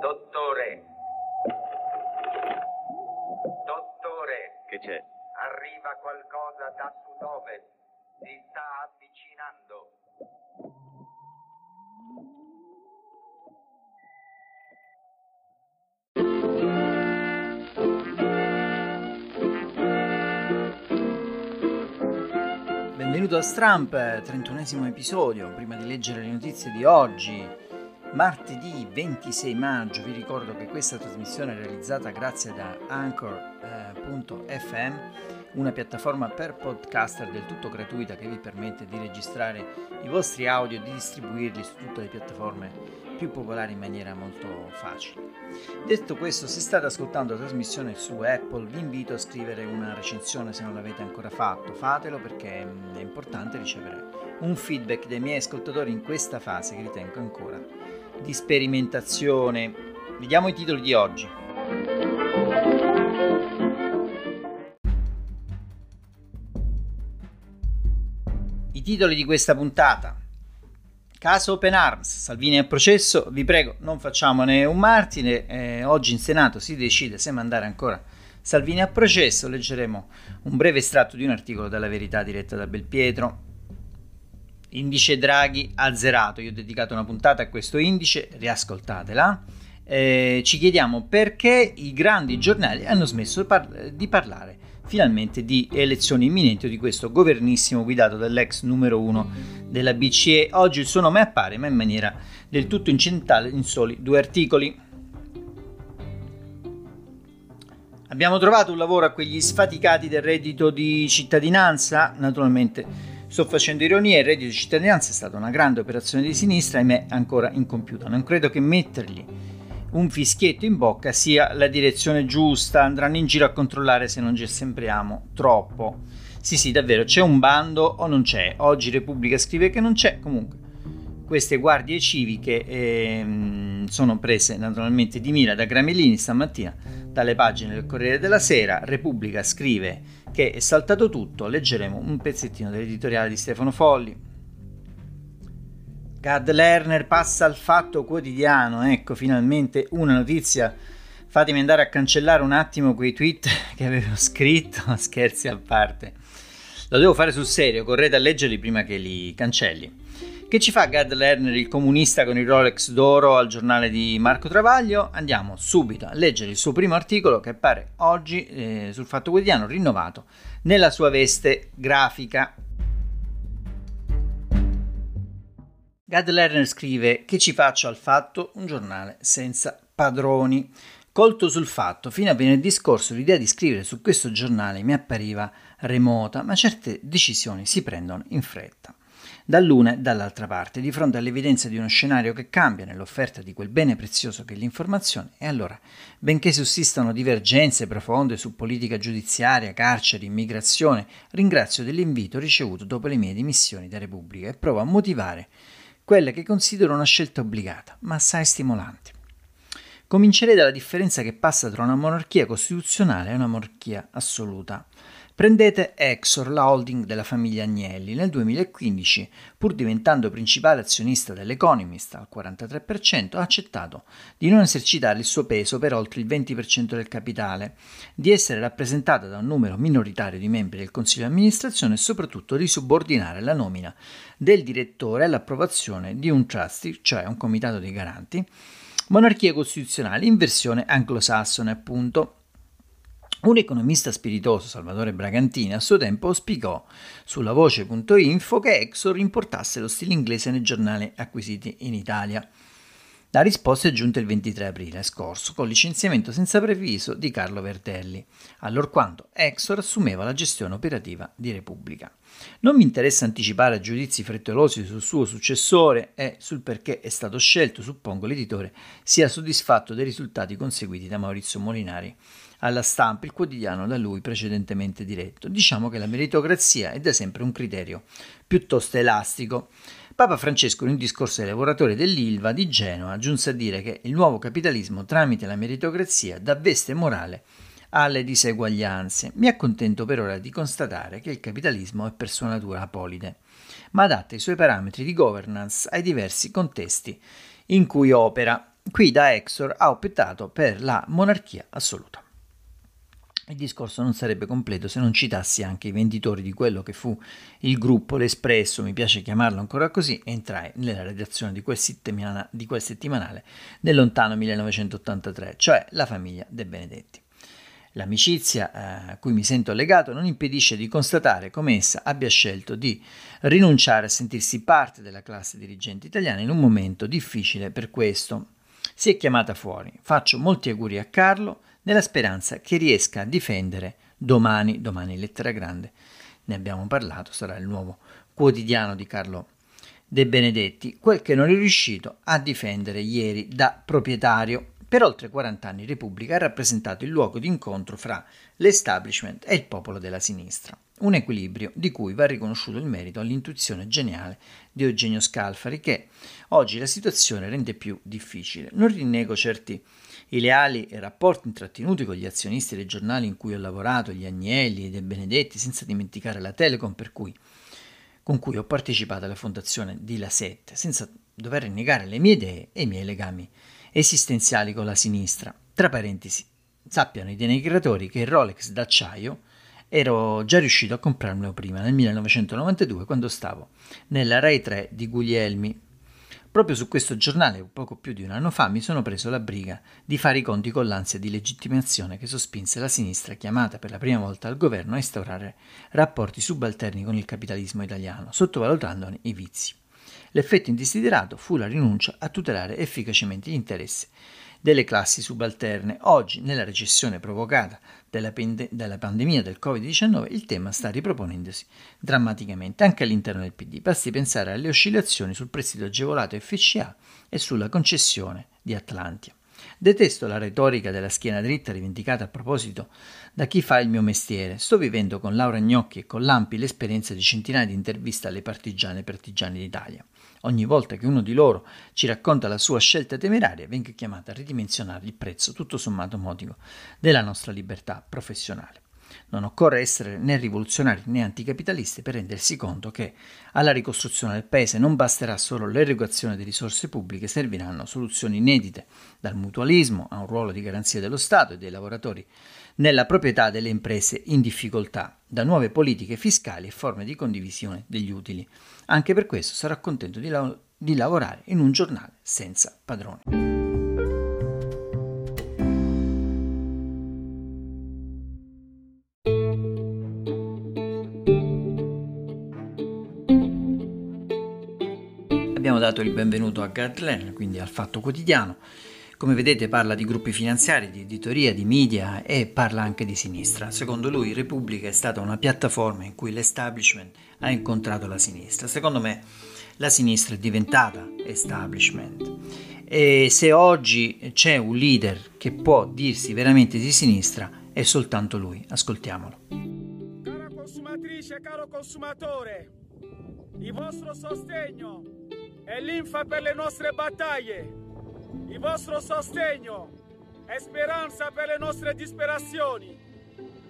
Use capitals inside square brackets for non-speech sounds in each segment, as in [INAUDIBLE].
Dottore. Dottore. Che c'è? Arriva qualcosa da sud-ovest. Si sta avvicinando. Benvenuto a Stramp, 31esimo episodio. Prima di leggere le notizie di oggi, martedì 26 maggio, vi ricordo che questa trasmissione è realizzata grazie da Anchor.fm, una piattaforma per podcaster del tutto gratuita che vi permette di registrare i vostri audio e di distribuirli su tutte le piattaforme più popolari in maniera molto facile. Detto questo, se state ascoltando la trasmissione su Apple, vi invito a scrivere una recensione se non l'avete ancora fatto. Fatelo perché mm, è importante ricevere un feedback dai miei ascoltatori in questa fase che ritengo ancora di sperimentazione. Vediamo i titoli di oggi. I titoli di questa puntata. Caso Open Arms, Salvini a processo, vi prego non facciamone un martire, eh, oggi in Senato si decide se mandare ancora Salvini a processo, leggeremo un breve estratto di un articolo della Verità diretta da Belpietro. Indice Draghi azzerato, io ho dedicato una puntata a questo indice, riascoltatela. Eh, ci chiediamo perché i grandi giornali hanno smesso par- di parlare finalmente di elezioni imminenti o di questo governissimo guidato dall'ex numero uno della BCE. Oggi il suo nome appare, ma in maniera del tutto incidentale, in soli due articoli. Abbiamo trovato un lavoro a quegli sfaticati del reddito di cittadinanza? Naturalmente sto facendo ironia, il reddito di cittadinanza è stata una grande operazione di sinistra, ahimè ancora incompiuta. Non credo che mettergli un fischietto in bocca sia la direzione giusta, andranno in giro a controllare se non ci sembriamo troppo. Sì, sì, davvero, c'è un bando o non c'è? Oggi Repubblica scrive che non c'è, comunque. Queste guardie civiche ehm, sono prese naturalmente di mira da Gramellini stamattina dalle pagine del Corriere della Sera. Repubblica scrive che è saltato tutto, leggeremo un pezzettino dell'editoriale di Stefano Folli. Gad Lerner passa al fatto quotidiano, ecco finalmente una notizia. Fatemi andare a cancellare un attimo quei tweet [LAUGHS] che avevo scritto, [LAUGHS] scherzi a parte. Lo devo fare sul serio, correte a leggerli prima che li cancelli. Che ci fa Gad Lerner, il comunista con il Rolex d'oro al giornale di Marco Travaglio? Andiamo subito a leggere il suo primo articolo che appare oggi eh, sul Fatto Quotidiano, rinnovato nella sua veste grafica Gad Lerner scrive che ci faccio al fatto un giornale senza padroni. Colto sul fatto, fino a venerdì scorso l'idea di scrivere su questo giornale mi appariva remota, ma certe decisioni si prendono in fretta. Dall'una e dall'altra parte, di fronte all'evidenza di uno scenario che cambia nell'offerta di quel bene prezioso che è l'informazione, e allora, benché sussistano divergenze profonde su politica giudiziaria, carceri, immigrazione, ringrazio dell'invito ricevuto dopo le mie dimissioni da Repubblica e provo a motivare quella che considero una scelta obbligata, ma assai stimolante. Comincerei dalla differenza che passa tra una monarchia costituzionale e una monarchia assoluta. Prendete Exor, la holding della famiglia Agnelli. Nel 2015, pur diventando principale azionista dell'Economist al 43%, ha accettato di non esercitare il suo peso per oltre il 20% del capitale, di essere rappresentata da un numero minoritario di membri del Consiglio di amministrazione e soprattutto di subordinare la nomina del direttore all'approvazione di un trustee, cioè un comitato dei garanti, monarchia costituzionale in versione anglosassone appunto un economista spiritoso, Salvatore Bragantini, a suo tempo auspicò sulla voce.info che Exor importasse lo stile inglese nei giornali acquisiti in Italia. La risposta è giunta il 23 aprile scorso col licenziamento senza previso di Carlo Vertelli, allorquando Exor assumeva la gestione operativa di Repubblica. Non mi interessa anticipare giudizi frettolosi sul suo successore e sul perché è stato scelto, suppongo l'editore sia soddisfatto dei risultati conseguiti da Maurizio Molinari alla stampa il quotidiano da lui precedentemente diretto. Diciamo che la meritocrazia è da sempre un criterio piuttosto elastico. Papa Francesco, in un discorso ai lavoratori dell'Ilva di Genova, giunse a dire che il nuovo capitalismo tramite la meritocrazia dà veste morale alle diseguaglianze. Mi accontento per ora di constatare che il capitalismo è per sua natura apolide, ma adatta i suoi parametri di governance ai diversi contesti in cui opera qui da Exor ha optato per la monarchia assoluta. Il discorso non sarebbe completo se non citassi anche i venditori di quello che fu il gruppo, l'Espresso, mi piace chiamarlo ancora così, entrai nella redazione di quel, settimana, di quel settimanale nel lontano 1983, cioè la famiglia De Benedetti. L'amicizia eh, a cui mi sento legato non impedisce di constatare come essa abbia scelto di rinunciare a sentirsi parte della classe dirigente italiana in un momento difficile per questo. Si è chiamata fuori. Faccio molti auguri a Carlo nella speranza che riesca a difendere domani, domani lettera grande, ne abbiamo parlato, sarà il nuovo quotidiano di Carlo De Benedetti, quel che non è riuscito a difendere ieri da proprietario. Per oltre 40 anni Repubblica ha rappresentato il luogo di incontro fra l'establishment e il popolo della sinistra, un equilibrio di cui va riconosciuto il merito all'intuizione geniale di Eugenio Scalfari che oggi la situazione rende più difficile. Non rinnego certi i leali rapporti intrattenuti con gli azionisti dei giornali in cui ho lavorato, gli Agnelli e De Benedetti, senza dimenticare la Telecom cui, con cui ho partecipato alla fondazione di La Sette, senza dover negare le mie idee e i miei legami esistenziali con la sinistra. Tra parentesi, sappiano i denigratori che il Rolex d'acciaio ero già riuscito a comprarmelo prima, nel 1992, quando stavo nella Rai 3 di Guglielmi, Proprio su questo giornale, poco più di un anno fa, mi sono preso la briga di fare i conti con l'ansia di legittimazione che sospinse la sinistra, chiamata per la prima volta al governo, a instaurare rapporti subalterni con il capitalismo italiano, sottovalutandone i vizi. L'effetto indesiderato fu la rinuncia a tutelare efficacemente gli interessi delle classi subalterne. Oggi, nella recessione provocata dalla, pende- pandemia del Covid-19, il tema sta riproponendosi drammaticamente anche all'interno del PD. Basti pensare alle oscillazioni sul prestito agevolato FCA e sulla concessione di Atlantia. Detesto la retorica della schiena dritta rivendicata a proposito da chi fa il mio mestiere. Sto vivendo con Laura Gnocchi e con Lampi l'esperienza di centinaia di interviste alle partigiane e partigiani d'Italia. Ogni volta che uno di loro ci racconta la sua scelta temeraria, venga chiamata a ridimensionare il prezzo tutto sommato modico della nostra libertà professionale. Non occorre essere né rivoluzionari né anticapitalisti per rendersi conto che alla ricostruzione del paese non basterà solo l'erogazione di risorse pubbliche, serviranno soluzioni inedite, dal mutualismo a un ruolo di garanzia dello Stato e dei lavoratori nella proprietà delle imprese in difficoltà, da nuove politiche fiscali e forme di condivisione degli utili. Anche per questo sarò contento di, la- di lavorare in un giornale senza padrone. Dato il benvenuto a Gardler, quindi al Fatto Quotidiano. Come vedete parla di gruppi finanziari, di editoria, di media e parla anche di sinistra. Secondo lui Repubblica è stata una piattaforma in cui l'establishment ha incontrato la sinistra. Secondo me la sinistra è diventata establishment. E se oggi c'è un leader che può dirsi veramente di sinistra è soltanto lui. Ascoltiamolo. Cara consumatrice, caro consumatore, il vostro sostegno è l'infa per le nostre battaglie il vostro sostegno è speranza per le nostre disperazioni.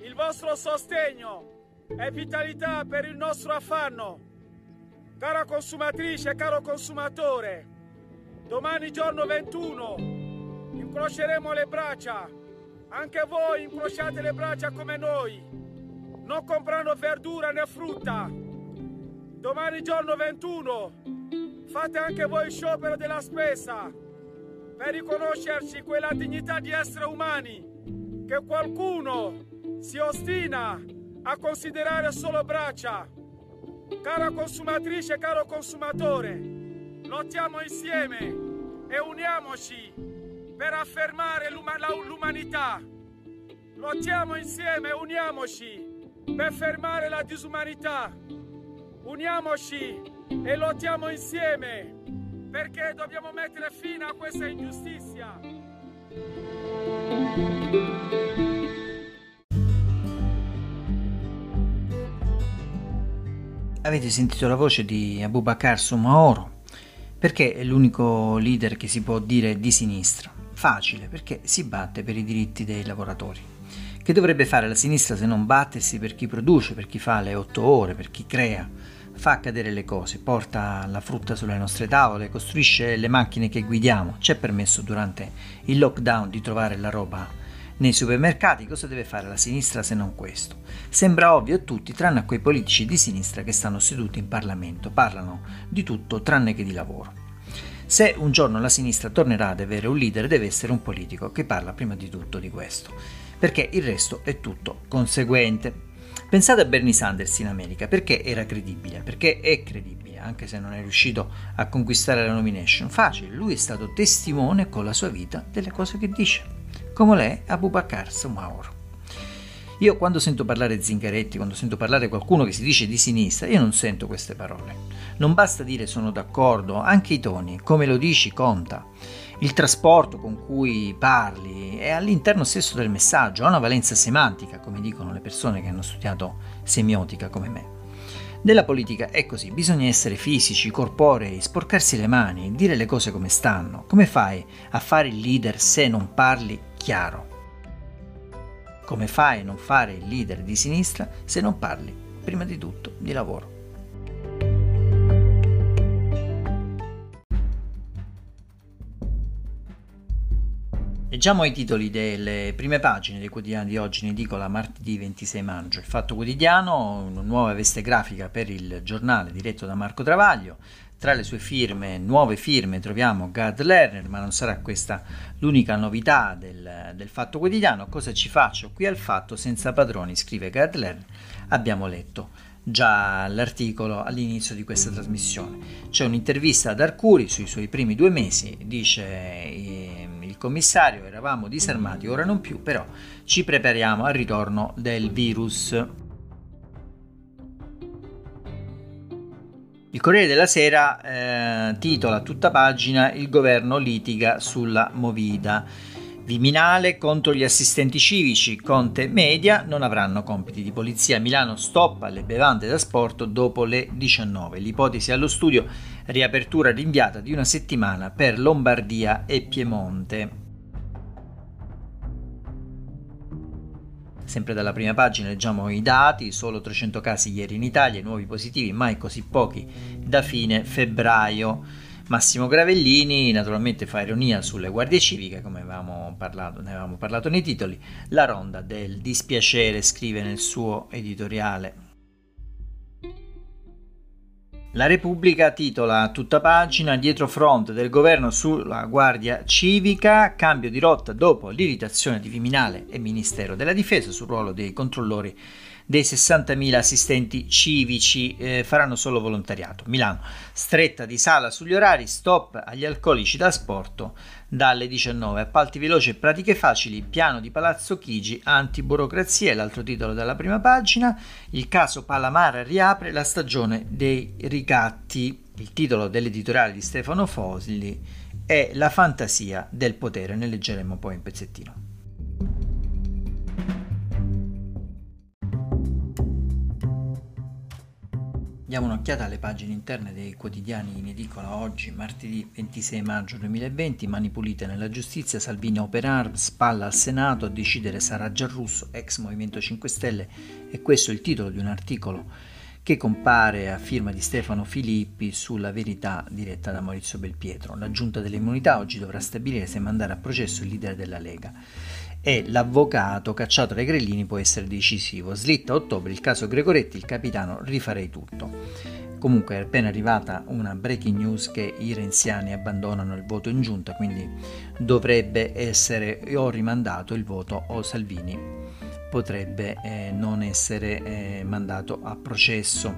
Il vostro sostegno è vitalità per il nostro affanno. Cara consumatrice, caro consumatore, domani giorno 21 incroceremo le braccia. Anche voi incrociate le braccia come noi, non comprando verdura né frutta. Domani giorno 21 fate anche voi sciopero della spesa per riconoscerci quella dignità di essere umani che qualcuno si ostina a considerare solo braccia. Cara consumatrice, caro consumatore, lottiamo insieme e uniamoci per affermare l'umanità. Lottiamo insieme e uniamoci per fermare la disumanità. Uniamoci e lottiamo insieme perché dobbiamo mettere fine a questa ingiustizia. Avete sentito la voce di Abubakar Sumaoro? Perché è l'unico leader che si può dire di sinistra. Facile, perché si batte per i diritti dei lavoratori. Che dovrebbe fare la sinistra se non battersi per chi produce, per chi fa le otto ore, per chi crea, fa accadere le cose, porta la frutta sulle nostre tavole, costruisce le macchine che guidiamo. Ci è permesso durante il lockdown di trovare la roba nei supermercati. Cosa deve fare la sinistra se non questo? Sembra ovvio a tutti, tranne a quei politici di sinistra che stanno seduti in Parlamento. Parlano di tutto tranne che di lavoro. Se un giorno la sinistra tornerà ad avere un leader, deve essere un politico che parla prima di tutto di questo, perché il resto è tutto conseguente. Pensate a Bernie Sanders in America, perché era credibile? Perché è credibile, anche se non è riuscito a conquistare la nomination. Facile, lui è stato testimone con la sua vita delle cose che dice, come lei Abubakar Sumaoro. Io quando sento parlare Zingaretti, quando sento parlare qualcuno che si dice di sinistra, io non sento queste parole. Non basta dire sono d'accordo, anche i toni, come lo dici, conta. Il trasporto con cui parli è all'interno stesso del messaggio, ha una valenza semantica, come dicono le persone che hanno studiato semiotica come me. Nella politica è così, bisogna essere fisici, corporei, sporcarsi le mani, dire le cose come stanno. Come fai a fare il leader se non parli chiaro? Come fai a non fare il leader di sinistra se non parli, prima di tutto, di lavoro? Leggiamo i titoli delle prime pagine dei quotidiani di oggi in edicola martedì 26 maggio. Il Fatto Quotidiano, una nuova veste grafica per il giornale diretto da Marco Travaglio. Tra le sue firme, nuove firme, troviamo Gad Lerner, ma non sarà questa l'unica novità del, del Fatto Quotidiano. Cosa ci faccio qui al Fatto senza padroni, scrive Gad Lerner. Abbiamo letto già l'articolo all'inizio di questa trasmissione. C'è un'intervista ad Arcuri sui suoi primi due mesi, dice eh, il commissario, eravamo disarmati, ora non più, però ci prepariamo al ritorno del virus. Il Corriere della Sera eh, titola tutta pagina Il governo litiga sulla Movida. Viminale contro gli assistenti civici, Conte Media non avranno compiti di polizia. Milano stop alle bevande da sport dopo le 19. L'ipotesi allo studio, riapertura rinviata di una settimana per Lombardia e Piemonte. Sempre dalla prima pagina leggiamo i dati, solo 300 casi ieri in Italia, nuovi positivi, mai così pochi da fine febbraio. Massimo Gravellini naturalmente fa ironia sulle guardie civiche, come avevamo parlato, ne avevamo parlato nei titoli. La ronda del dispiacere scrive nel suo editoriale. La Repubblica titola a tutta pagina dietro front del governo sulla Guardia Civica, cambio di rotta dopo l'irritazione di Viminale e Ministero della Difesa sul ruolo dei controllori dei 60.000 assistenti civici eh, faranno solo volontariato. Milano, stretta di sala sugli orari, stop agli alcolici da sport dalle 19. Appalti veloci e pratiche facili, piano di Palazzo Chigi, antiburocrazia, l'altro titolo della prima pagina, il caso Palamara riapre la stagione dei ricatti. Il titolo dell'editoriale di Stefano Fosli è La fantasia del potere, ne leggeremo poi un pezzettino. Diamo un'occhiata alle pagine interne dei quotidiani in edicola oggi, martedì 26 maggio 2020, mani pulite nella giustizia, Salvini operar, spalla al Senato, a decidere sarà Giarrusso, ex Movimento 5 Stelle, e questo è il titolo di un articolo che compare a firma di Stefano Filippi sulla verità diretta da Maurizio Belpietro. La giunta delle immunità oggi dovrà stabilire se mandare a processo il leader della Lega e l'avvocato cacciato dai grellini può essere decisivo. Slitta a ottobre il caso Gregoretti, il capitano rifarei tutto. Comunque è appena arrivata una breaking news che i renziani abbandonano il voto in giunta, quindi dovrebbe essere o rimandato il voto o Salvini potrebbe eh, non essere eh, mandato a processo.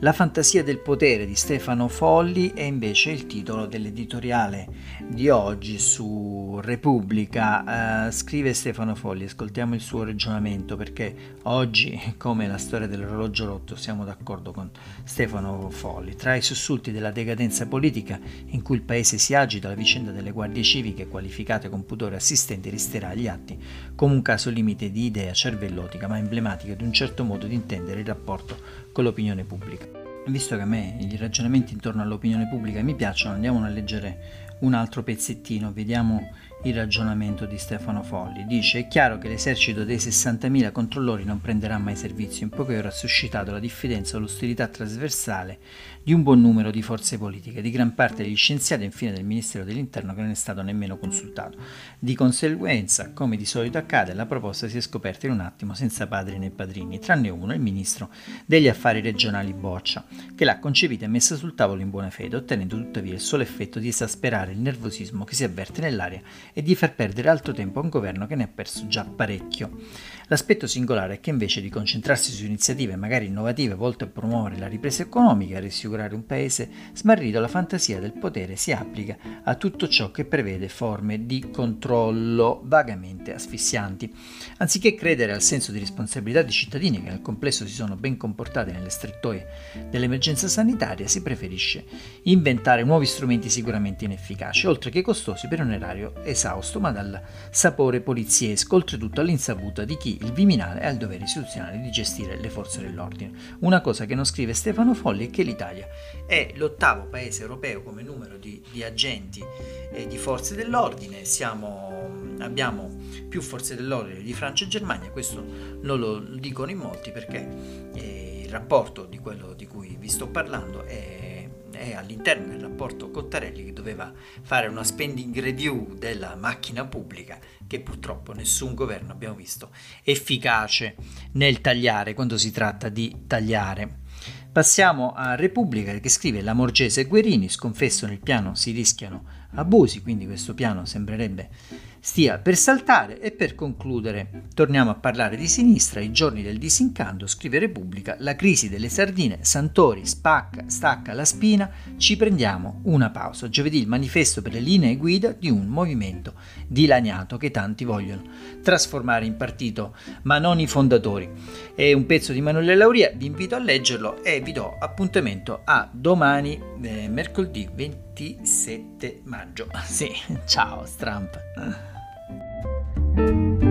La fantasia del potere di Stefano Folli è invece il titolo dell'editoriale di oggi su Repubblica. Uh, scrive Stefano Folli, ascoltiamo il suo ragionamento perché oggi, come la storia dell'orologio rotto, siamo d'accordo con Stefano Folli. Tra i sussulti della decadenza politica in cui il paese si agita, la vicenda delle guardie civiche qualificate con pudore assistenti resterà agli atti come un caso limite di idea cervellotica ma emblematica di un certo modo di intendere il rapporto con l'opinione pubblica. Visto che a me i ragionamenti intorno all'opinione pubblica mi piacciono, andiamo a leggere un altro pezzettino, vediamo il ragionamento di Stefano Folli. Dice: È chiaro che l'esercito dei 60.000 controllori non prenderà mai servizio. In poche ore ha suscitato la diffidenza e l'ostilità trasversale di un buon numero di forze politiche, di gran parte degli scienziati e infine del Ministero dell'Interno che non è stato nemmeno consultato. Di conseguenza, come di solito accade, la proposta si è scoperta in un attimo senza padri né padrini, tranne uno, il Ministro degli Affari Regionali Boccia, che l'ha concepita e messa sul tavolo in buona fede, ottenendo tuttavia il solo effetto di esasperare il nervosismo che si avverte nell'aria e di far perdere altro tempo a un governo che ne ha perso già parecchio. L'aspetto singolare è che invece di concentrarsi su iniziative magari innovative volte a promuovere la ripresa economica e a rassicurare un paese smarrito, la fantasia del potere si applica a tutto ciò che prevede forme di controllo vagamente asfissianti. Anziché credere al senso di responsabilità dei cittadini che nel complesso si sono ben comportati nelle strettoie dell'emergenza sanitaria, si preferisce inventare nuovi strumenti sicuramente inefficaci, oltre che costosi per un erario esausto, ma dal sapore poliziesco, oltretutto all'insaputa di chi il Viminale ha il dovere istituzionale di gestire le forze dell'ordine. Una cosa che non scrive Stefano Folli è che l'Italia è l'ottavo paese europeo come numero di, di agenti e di forze dell'ordine, Siamo, abbiamo più forze dell'ordine di Francia e Germania, questo non lo dicono in molti perché eh, il rapporto di quello di cui vi sto parlando è è all'interno del rapporto Cottarelli che doveva fare una spending review della macchina pubblica che purtroppo nessun governo abbiamo visto efficace nel tagliare quando si tratta di tagliare. Passiamo a Repubblica che scrive la Morgese Guerini, sconfesso nel piano si rischiano abusi, quindi questo piano sembrerebbe stia per saltare e per concludere torniamo a parlare di sinistra, i giorni del disincanto, scrive Repubblica, la crisi delle sardine, Santori spacca, stacca la spina, ci prendiamo una pausa. Giovedì il manifesto per le linee guida di un movimento dilaniato che tanti vogliono trasformare in partito, ma non i fondatori. È un pezzo di Emanuele Lauria, vi invito a leggerlo e vi do appuntamento a domani, eh, mercoledì 27 maggio. [LAUGHS] Sì, ciao Stramp. Música